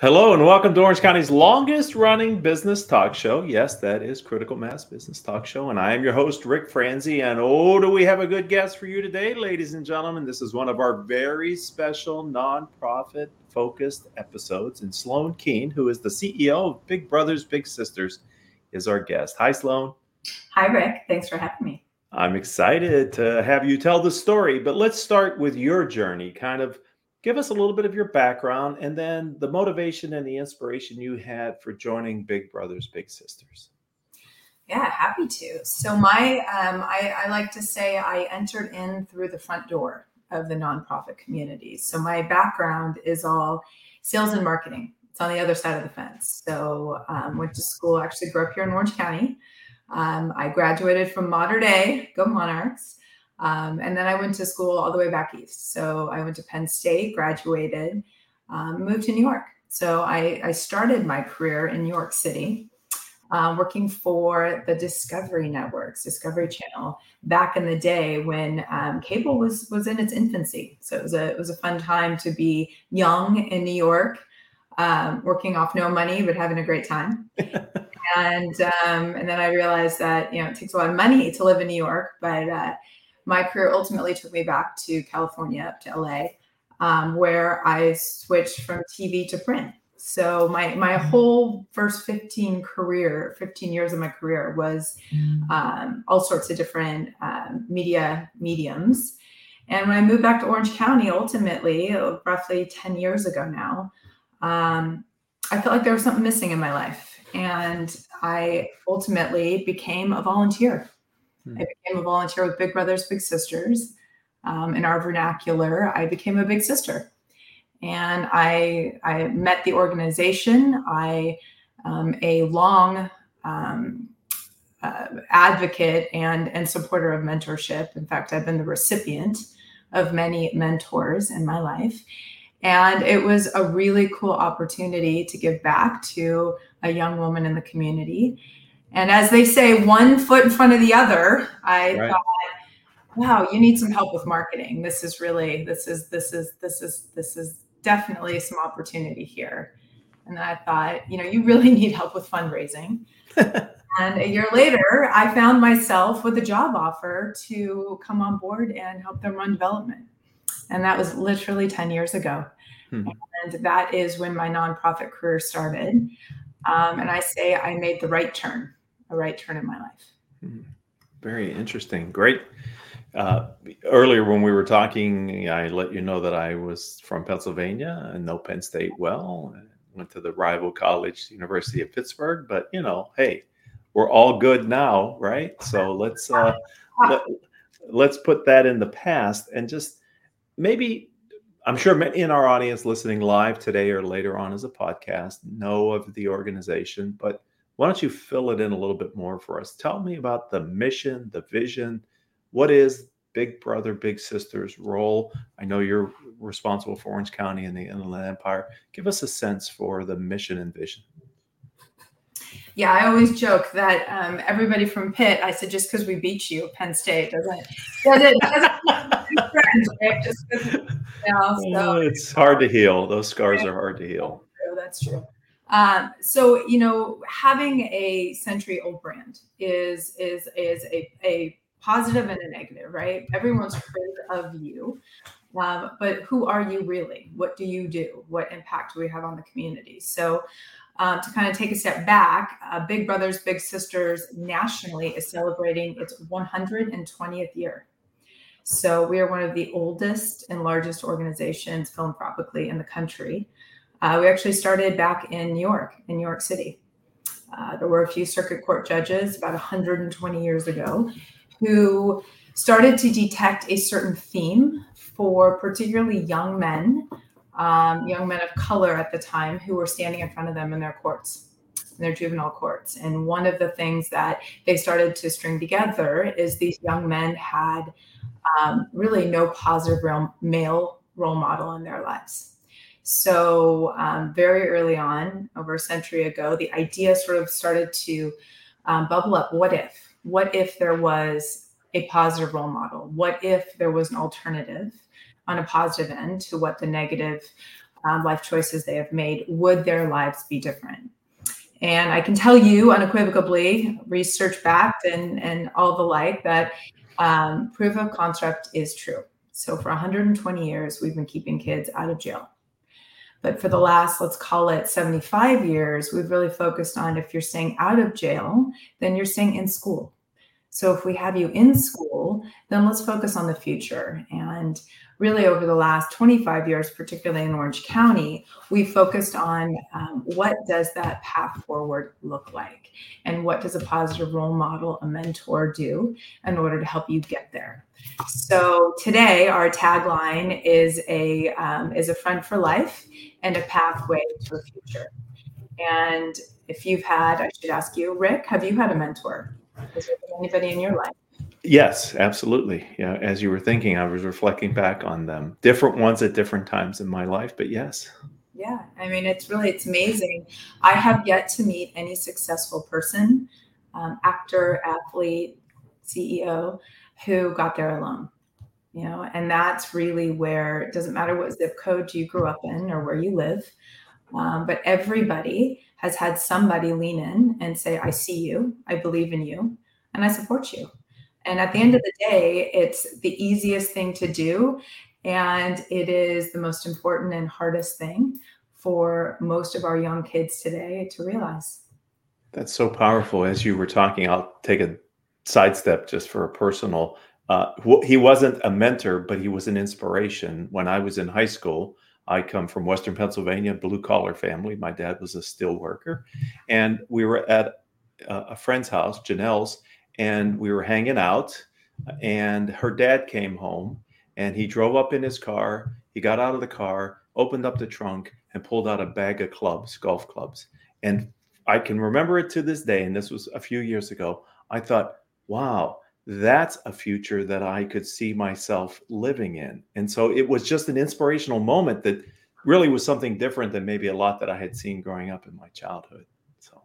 Hello and welcome to Orange County's longest running business talk show. Yes, that is Critical Mass Business Talk Show. And I am your host, Ric Franzi. And oh, do we have a good guest for you today, ladies and gentlemen? This is one of our very special nonprofit focused episodes. And Sloane Keane, who is the CEO of Big Brothers Big Sisters, is our guest. Hi, Sloan. Hi, Rick. Thanks for having me. I'm excited to have you tell the story, but let's start with your journey, kind of give us a little bit of your background and then the motivation and the inspiration you had for joining Big Brothers Big Sisters. Yeah, happy to. So my, um, I, I like to say I entered in through the front door of the nonprofit community. So my background is all sales and marketing. It's on the other side of the fence. So um, went to school. Actually, grew up here in Orange County. Um, I graduated from Mater Dei, go Monarchs. Um, and then I went to school all the way back east. So I went to Penn State, graduated, um, moved to New York. So I, I, started my career in New York City, uh, working for the Discovery Networks, Discovery Channel, back in the day when um, cable was was in its infancy. So it was a it was a fun time to be young in New York, um, working off no money but having a great time. and um, and then I realized that you know it takes a lot of money to live in New York, but uh, my career ultimately took me back to California, up to LA, um, where I switched from TV to print. So my my mm-hmm. whole first 15 career, 15 years of my career was mm. um, all sorts of different um, media mediums. And when I moved back to Orange County, ultimately, roughly 10 years ago now, um, I felt like there was something missing in my life. And I ultimately became a volunteer. I became a volunteer with Big Brothers Big Sisters. Um, in our vernacular, I became a big sister, and I I met the organization. I um, a long um, uh, advocate and and supporter of mentorship. In fact, I've been the recipient of many mentors in my life. And it was a really cool opportunity to give back to a young woman in the community and as they say, one foot in front of the other, I right. thought, wow, you need some help with marketing. This is really, this is, this is, this is, this is definitely some opportunity here. And then I thought, you know, you really need help with fundraising. and a year later, I found myself with a job offer to come on board and help them run development. And that was literally 10 years ago. Hmm. And that is when my nonprofit career started. Um, and I say I made the right turn a right turn in my life. Hmm. Very interesting. Great. Uh, earlier, when we were talking, I let you know that I was from Pennsylvania and know Penn State well. Went to the rival college, University of Pittsburgh. But you know, hey, we're all good now, right? So let's uh, let, let's put that in the past and just maybe I'm sure many in our audience listening live today or later on as a podcast know of the organization, but why don't you fill it in a little bit more for us? Tell me about the mission, the vision. What is Big Brother, Big Sister's role? I know you're responsible for Orange County and the Inland Empire. Give us a sense for the mission and vision. Yeah, I always joke that um, everybody from Pitt, I said, just because we beat you, Penn State doesn't doesn't, doesn't friends, just you know, so. it's hard to heal. Those scars are hard to heal. That's true. Um, so you know, having a century old brand is is is a, a positive and a negative, right? Everyone's heard of you, um, but who are you really? What do you do? What impact do we have on the community? So. Um, to kind of take a step back, uh, Big Brothers Big Sisters nationally is celebrating its 120th year. So we are one of the oldest and largest organizations philanthropically in the country. Uh, we actually started back in New York, in New York City. Uh, there were a few circuit court judges about 120 years ago who started to detect a certain theme for particularly young men, um, young men of color at the time, who were standing in front of them in their courts, in their juvenile courts. And one of the things that they started to string together is these young men had um, really no positive real male role model in their lives. So, um, very early on, over a century ago, the idea sort of started to um, bubble up. What if? What if there was a positive role model? What if there was an alternative on a positive end to what the negative um, life choices they have made? Would their lives be different? And I can tell you unequivocally, research backed and, and all the like, that um, proof of concept is true. So for 120 years, we've been keeping kids out of jail. But for the last, let's call it 75 years, we've really focused on if you're staying out of jail, then you're staying in school. So if we have you in school, then let's focus on the future. And really over the last 25 years, particularly in Orange County, we focused on um, what does that path forward look like? And what does a positive role model, a mentor do in order to help you get there? So today, our tagline is a, um, is a friend for life and a pathway to a future. And if you've had, I should ask you, Ric, have you had a mentor? Anybody in your life? Yes, absolutely. Yeah, as you were thinking, I was reflecting back on them. Different ones at different times in my life, but yes. Yeah, I mean, it's really it's amazing. I have yet to meet any successful person, um, actor, athlete, CEO, who got there alone. You know, and that's really where it doesn't matter what zip code you grew up in or where you live, um, but everybody has had somebody lean in and say, "I see you, I believe in you, and I support you." And at the end of the day, it's the easiest thing to do. And it is the most important and hardest thing for most of our young kids today to realize. That's so powerful. As you were talking, I'll take a sidestep just for a personal. Uh, he wasn't a mentor, but he was an inspiration. When I was in high school, I come from Western Pennsylvania, blue collar family. My dad was a steel worker, and we were at a friend's house, Janelle's, and we were hanging out and her dad came home and he drove up in his car he got out of the car opened up the trunk and pulled out a bag of clubs golf clubs. And i can remember it to this day and this was a few years ago. I thought wow that's a future that i could see myself living in. And so it was just an inspirational moment that really was something different than maybe a lot that i had seen growing up in my childhood so.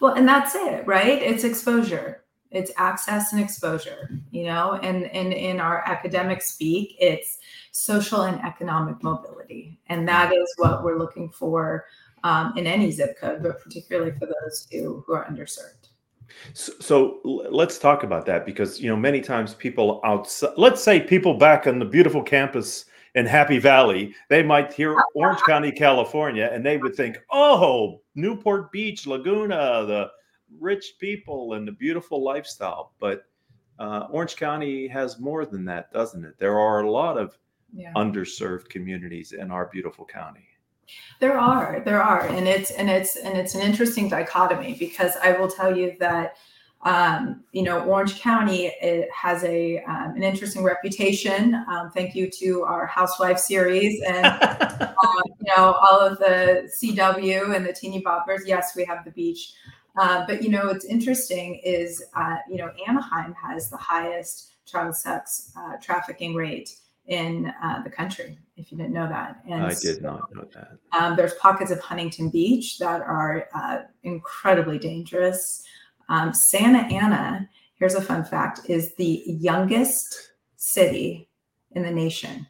Well and that's it right? It's exposure. It's access and exposure you know? And, and in our academic speak it's social and economic mobility. And that is what we're looking for um, in any zip code but particularly for those who, who are underserved so, so, let's talk about that because you know many times people outside let's say people back on the beautiful campus in happy valley they might hear orange county california and they would think oh newport beach laguna the rich people and the beautiful lifestyle. But uh, Orange County has more than that, doesn't it? There are a lot of yeah. underserved communities in our beautiful county. There are, there are, and it's and it's and it's an interesting dichotomy because I will tell you that um, you know, Orange County it has a um, an interesting reputation. Um, thank you to our Housewife series and um, you know all of the CW and the teeny boppers. Yes, we have the beach, uh, but you know, what's interesting is uh, you know Anaheim has the highest child sex uh, trafficking rate in uh, the country. If you didn't know that, and I did so, not know that. Um, there's pockets of Huntington Beach that are uh, incredibly dangerous. Um, Santa Ana, here's a fun fact, is the youngest city in the nation.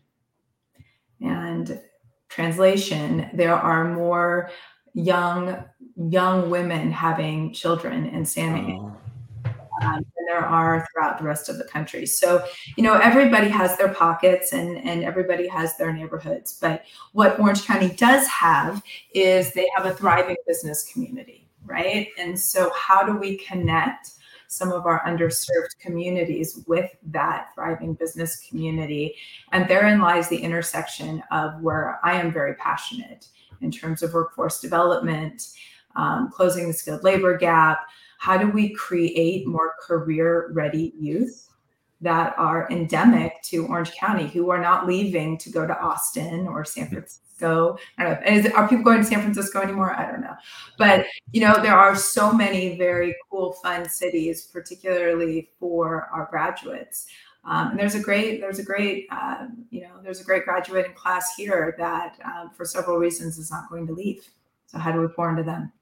And translation, there are more young young women having children in Santa Ana. Um, there are throughout the rest of the country. So, you know, everybody has their pockets and, and everybody has their neighborhoods. But what Orange County does have is they have a thriving business community, right? And so, how do we connect some of our underserved communities with that thriving business community? And therein lies the intersection of where I am very passionate in terms of workforce development um, closing the skilled labor gap. How do we create more career ready youth that are endemic to Orange County who are not leaving to go to Austin or San Francisco? I don't know. Is, are people going to San Francisco anymore? I don't know. But, you know, there are so many very cool, fun cities, particularly for our graduates. Um, and there's a great, there's a great, uh, you know, there's a great graduating class here that, um, for several reasons, is not going to leave. So how do we pour into them?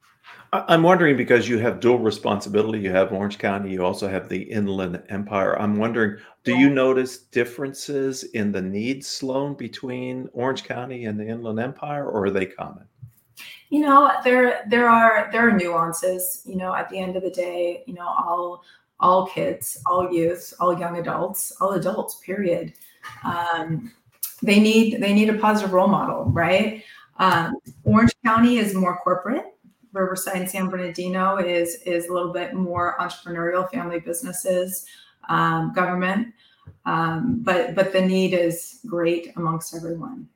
I'm wondering because you have dual responsibility. You have Orange County. You also have the Inland Empire. I'm wondering, do you notice differences in the needs, Sloane, between Orange County and the Inland Empire, or are they common? You know, there there are there are nuances. You know, at the end of the day, you know, all all kids, all youth, all young adults, all adults, period. Um, they need they need a positive role model, right? Um, Orange County is more corporate. Riverside San Bernardino is is a little bit more entrepreneurial, family businesses, um, government. Um, but but the need is great amongst everyone.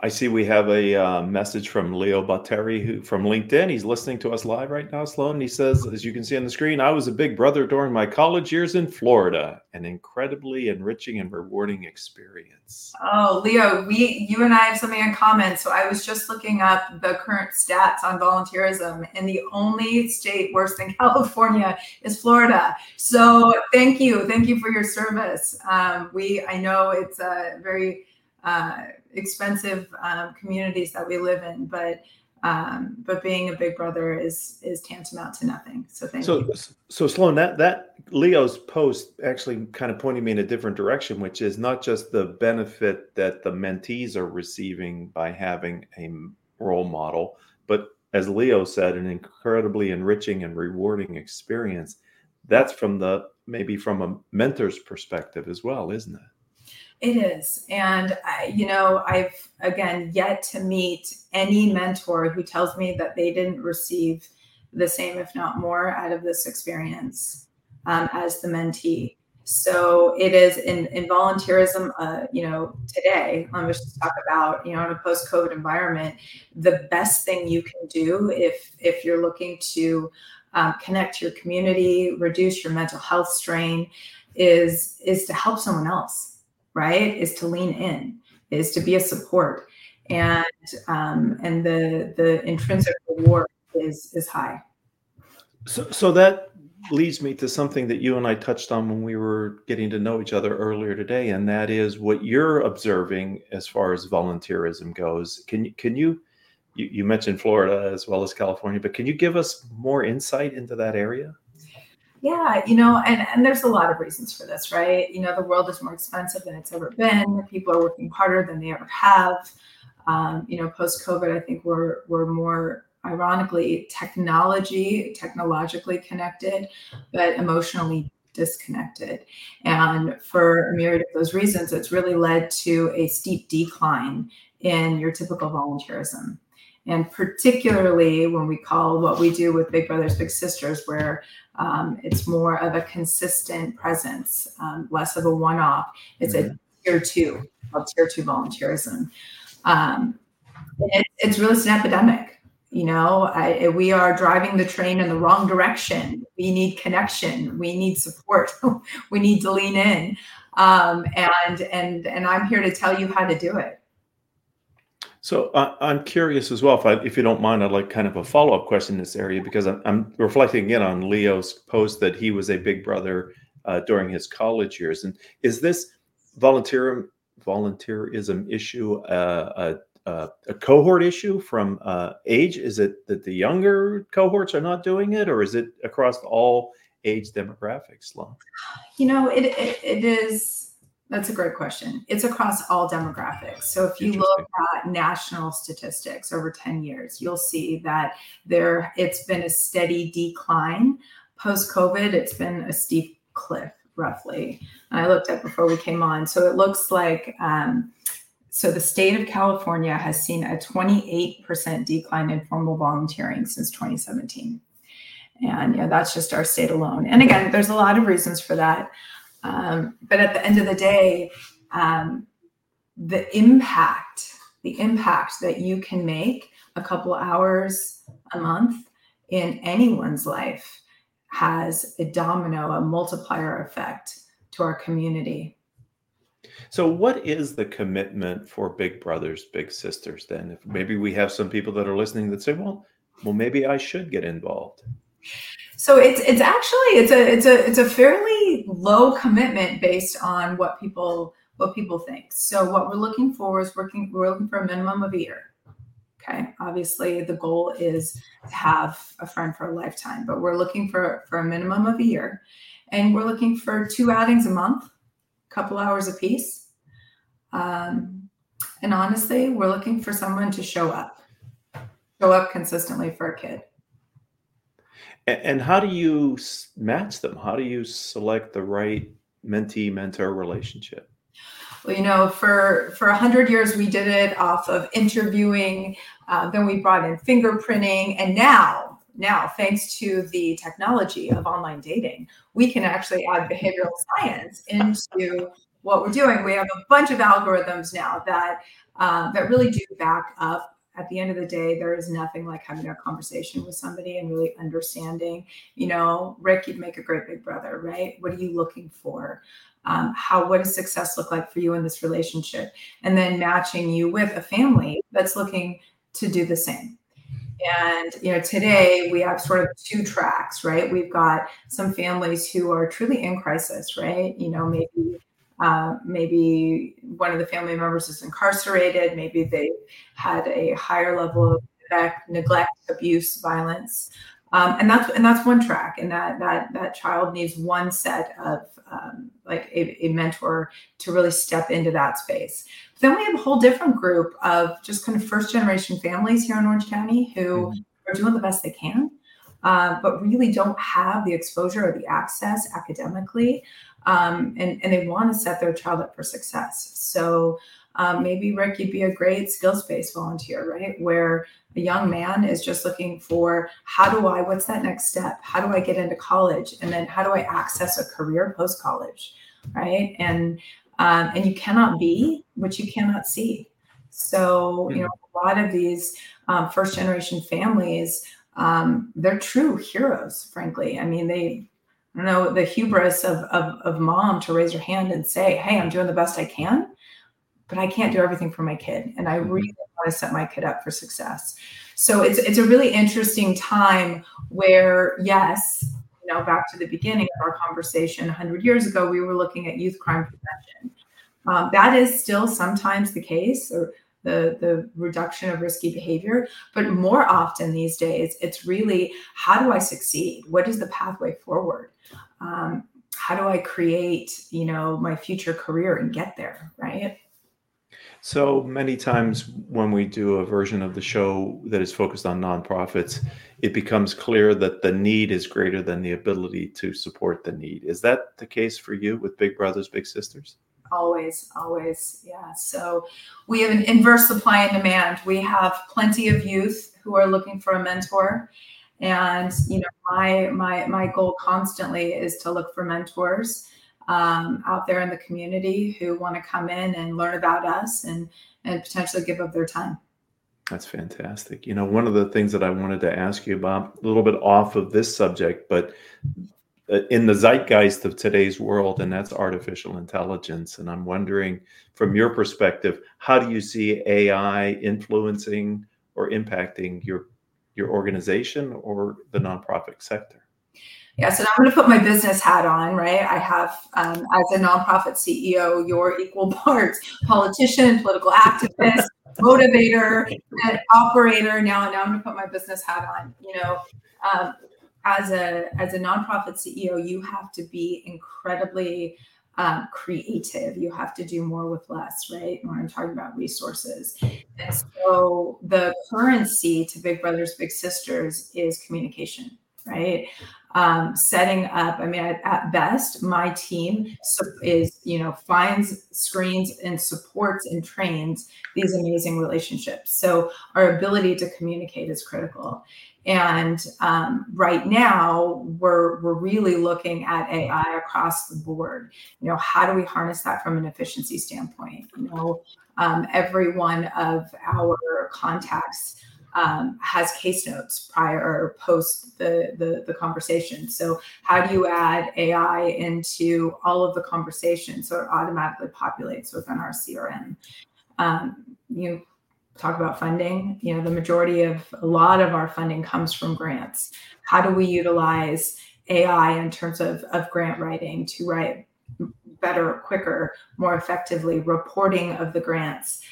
I see we have a uh, message from Leo Batteri who, from LinkedIn. He's listening to us live right now, Sloane. He says, as you can see on the screen, I was a big brother during my college years in Florida. An incredibly enriching and rewarding experience. Oh, Leo, we you and I have something in common. So I was just looking up the current stats on volunteerism, and the only state worse than California is Florida. So thank you, thank you for your service. Um, we I know it's a very uh, expensive um, communities that we live in, but um, but being a big brother is is tantamount to nothing. So thank so, you. So Sloane, that that Leo's post actually kind of pointed me in a different direction, which is not just the benefit that the mentees are receiving by having a role model, but as Leo said, an incredibly enriching and rewarding experience. That's from the maybe from a mentor's perspective as well, isn't it? It is. And, I, you know, I've, again, yet to meet any mentor who tells me that they didn't receive the same, if not more, out of this experience um, as the mentee. So it is in, in volunteerism, uh, you know, today, let's just talk about, you know, in a post-COVID environment, the best thing you can do if, if you're looking to um, connect your community, reduce your mental health strain is, is to help someone else right is to lean in is to be a support and um, and the the intrinsic reward is is high so so that leads me to something that you and I touched on when we were getting to know each other earlier today, and that is what you're observing as far as volunteerism goes. Can you can you you, you mentioned Florida as well as California, but can you give us more insight into that area? Yeah, you know, and, and there's a lot of reasons for this, right? You know, the world is more expensive than it's ever been. People are working harder than they ever have. Um, you know, post COVID, I think we're we're more ironically technology, technologically connected, but emotionally disconnected. And for a myriad of those reasons, it's really led to a steep decline in your typical volunteerism. And particularly when we call what we do with Big Brothers Big Sisters, where um, it's more of a consistent presence, um, less of a one off. It's mm-hmm. a tier two, called tier two volunteerism. Um, it, it's really an epidemic. You know, I, we are driving the train in the wrong direction. We need connection. We need support. we need to lean in. Um, and and and I'm here to tell you how to do it. So uh, I'm curious as well, if I, if you don't mind, I'd like kind of a follow up question in this area because I'm, I'm, reflecting again on Leo's post that he was a big brother uh, during his college years, and is this volunteer volunteerism issue uh, a, a, cohort issue from uh, age? Is it that the younger cohorts are not doing it, or is it across all age demographics? Sloane? You know, it, it, it is that's a great question. It's across all demographics. So if you look at national statistics over 10 years, you'll see that there it's been a steady decline. Post COVID, it's been a steep cliff roughly. I looked at before we came on. So it looks like um, so the state of California has seen a 28% decline in formal volunteering since 2017. And you know, that's just our state alone. And again, there's a lot of reasons for that. Um, but at the end of the day, um, the impact, the impact that you can make a couple hours a month in anyone's life has a domino, a multiplier effect to our community. So, what is the commitment for Big Brothers, Big Sisters? Then, if maybe we have some people that are listening that say, "Well, well, maybe I should get involved." So it's it's actually it's a it's a it's a fairly low commitment based on what people what people think. So what we're looking for is working we're looking for a minimum of a year. Okay. Obviously the goal is to have a friend for a lifetime, but we're looking for for a minimum of a year. And we're looking for two outings a month, a couple hours a piece. Um, and honestly, we're looking for someone to show up, show up consistently for a kid. And how do you match them? How do you select the right mentee mentor relationship? Well, you know, for for a hundred years we did it off of interviewing. Uh, then we brought in fingerprinting, and now, now thanks to the technology of online dating, we can actually add behavioral science into what we're doing. We have a bunch of algorithms now that uh, that really do back up at the end of the day, there is nothing like having a conversation with somebody and really understanding, you know, Ric, you'd make a great big brother, right? What are you looking for? Um, how what does success look like for you in this relationship? And then matching you with a family that's looking to do the same. And you know, today we have sort of two tracks, right? We've got some families who are truly in crisis, right? You know, maybe uh, maybe one of the family members is incarcerated. Maybe they had a higher level of neglect, neglect abuse, violence, um, and that's and that's one track. And that that that child needs one set of um, like a, a, mentor to really step into that space. But then we have a whole different group of just kind of first generation families here in Orange County who mm-hmm. are doing the best they can. Uh, but really don't have the exposure or the access academically um, and, and they want to set their child up for success. So um, maybe Ric, you'd be a great skills based volunteer, right? Where a young man is just looking for how do I, what's that next step? How do I get into college? And then how do I access a career post college, right? And um, and you cannot be what you cannot see. So you know a lot of these um, first generation families, um, they're true heroes. Frankly, I mean they Know, the hubris of, of, of mom to raise her hand and say, Hey, I'm doing the best I can, but I can't do everything for my kid. And I mm-hmm. really want to set my kid up for success. So it's, it's a really interesting time where, yes, you know, back to the beginning of our conversation 100 years ago, we were looking at youth crime prevention. Um, that is still sometimes the case, or the, the reduction of risky behavior. But more often these days, it's really how do I succeed? What is the pathway forward? Um, how do I create, you know, my future career and get there, right? So many times when we do a version of the show that is focused on nonprofits, it becomes clear that the need is greater than the ability to support the need. Is that the case for you with Big Brothers Big Sisters? Always always yeah. So we have an inverse supply and demand. We have plenty of youth who are looking for a mentor. And you know my my my goal constantly is to look for mentors um, out there in the community who want to come in and learn about us and and potentially give up their time. That's fantastic. You know one of the things that i wanted to ask you about a little bit off of this subject but in the zeitgeist of today's world, and that's artificial intelligence. And I'm wondering, from your perspective, how do you see AI influencing or impacting your your organization or the nonprofit sector? Yeah, so I'm going to put my business hat on, right? I have, um, as a nonprofit CEO, your equal parts politician, political activist, motivator, and operator. Now, now I'm going to put my business hat on. You know, um, as a as a nonprofit CEO, you have to be incredibly um, creative. You have to do more with less, right? When I'm talking about resources, and so the currency to Big Brothers Big Sisters is communication, right? Um, setting up. I mean, at, best, my team is you know finds, screens, and supports and trains these amazing relationships. So our ability to communicate is critical. And um, right now, we're we're really looking at AI across the board. You know, how do we harness that from an efficiency standpoint? You know, um, every one of our contacts um, has case notes prior or post the, the, the conversation. So how do you add AI into all of the conversations so it automatically populates within our CRM? Um, you talk about funding, you know, the majority of a lot of our funding comes from grants. How do we utilize AI in terms of, of grant writing to write better, quicker, more effectively reporting of the grants?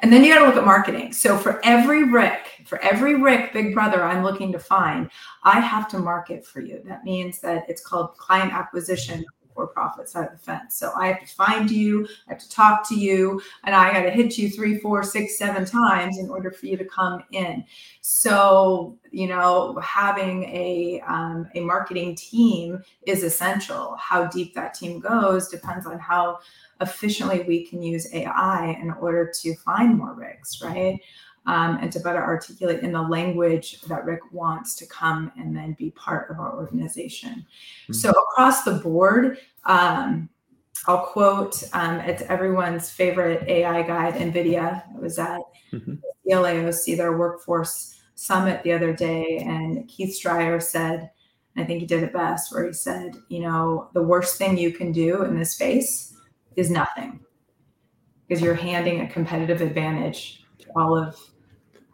And then you got to look at marketing. So for every Ric, for every Ric, big brother I'm looking to find, I have to market for you. That means that it's called client acquisition for profit side of the fence. So I have to find you, I have to talk to you, and I got to hit you three, four, six, seven times in order for you to come in. So you know, having a um, a marketing team is essential. How deep that team goes depends on how efficiently we can use AI in order to find more Rics, right? Um, and to better articulate in the language that Ric wants to come and then be part of our organization. Mm-hmm. So across the board, um, I'll quote um, it's everyone's favorite AI guide, NVIDIA. It was at mm-hmm. the their workforce summit the other day, and Keith Strier said, I think he did it best, where he said, you know, the worst thing you can do in this space is nothing because you're handing a competitive advantage to all of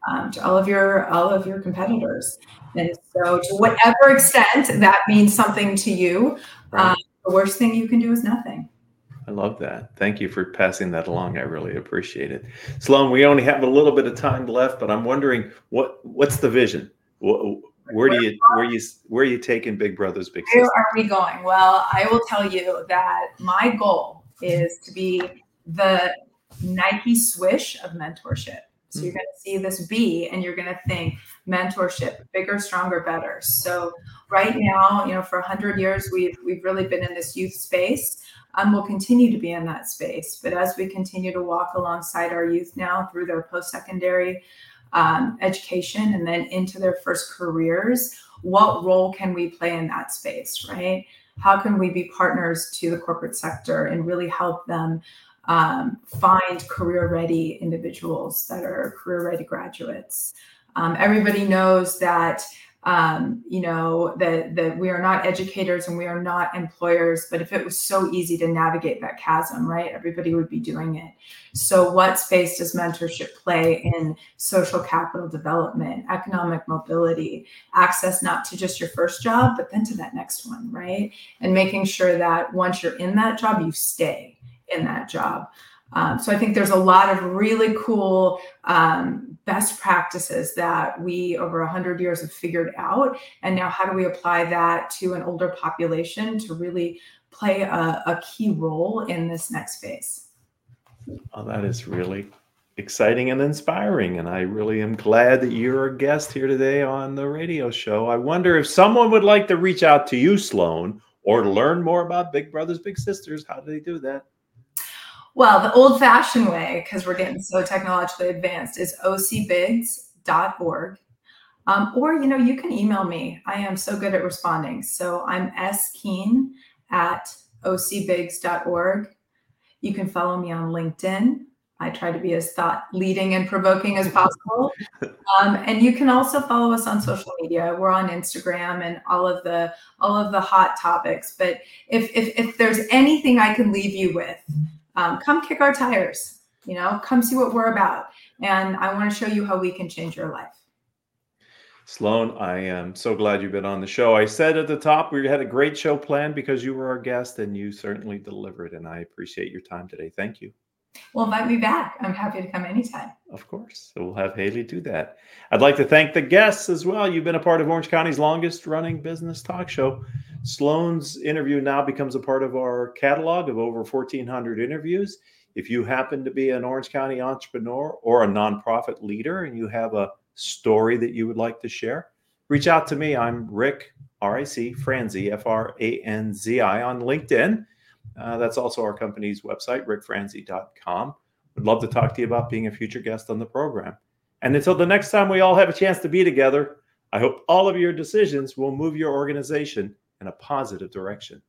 um, to all of your all of your competitors and so to whatever extent that means something to you right. um, the worst thing you can do is nothing I love that. Thank you for passing that along. I really appreciate it. Sloane, we only have a little bit of time left, but I'm wondering what what's the vision? Where do you where you where are you taking Big Brothers Big Sisters? Where are we going? Well, I will tell you that my goal is to be the Nike swish of mentorship. So you're hmm. going to see this B and you're going to think mentorship, bigger, stronger, better. So right now, you know, for 100 years, we've, we've really been in this youth space. Um, we'll continue to be in that space. But as we continue to walk alongside our youth now through their post-secondary um, education and then into their first careers, what role can we play in that space, right? how can we be partners to the corporate sector and really help them um, find career ready individuals that are career ready graduates. Um, everybody knows that um, you know that that we are not educators and we are not employers but if it was so easy to navigate that chasm right everybody would be doing it. So what space does mentorship play in social capital development economic mobility access not to just your first job but then to that next one right? And making sure that once you're in that job you stay in that job um, so I think there's a lot of really cool um, best practices that we over 100 years have figured out. And now, how do we apply that to an older population to really play a, a key role in this next phase? Well, that is really exciting and inspiring. And I really am glad that you're a guest here today on the radio show. I wonder if someone would like to reach out to you, Sloane, or learn more about Big Brothers Big Sisters. How do they do that? Well, the old fashioned way, because we're getting so technologically advanced, is ocbigs.org. Um, or, you know, you can email me. I am so good at responding. So I'm skeane at ocbigs.org. You can follow me on LinkedIn. I try to be as thought leading and provoking as possible. Um, and you can also follow us on social media. We're on Instagram and all of the all of the hot topics. But if if, if there's anything I can leave you with, um, come kick our tires you know come see what we're about and i want to show you how we can change your life sloane i am so glad you've been on the show i said at the top we had a great show planned because you were our guest and you certainly delivered and i appreciate your time today thank you well, invite me back. I'm happy to come anytime. Of course. So we'll have Haley do that. I'd like to thank the guests as well. You've been a part of Orange County's longest running business talk show. Sloane's interview now becomes a part of our catalog of over 1,400 interviews. If you happen to be an Orange County entrepreneur or a nonprofit leader and you have a story that you would like to share, reach out to me. I'm Ric, R I C, Franzi, F R A N Z I, on LinkedIn. Uh, that's also our company's website, ricfranzi.com. Would love to talk to you about being a future guest on the program. And until the next time we all have a chance to be together, I hope all of your decisions will move your organization in a positive direction.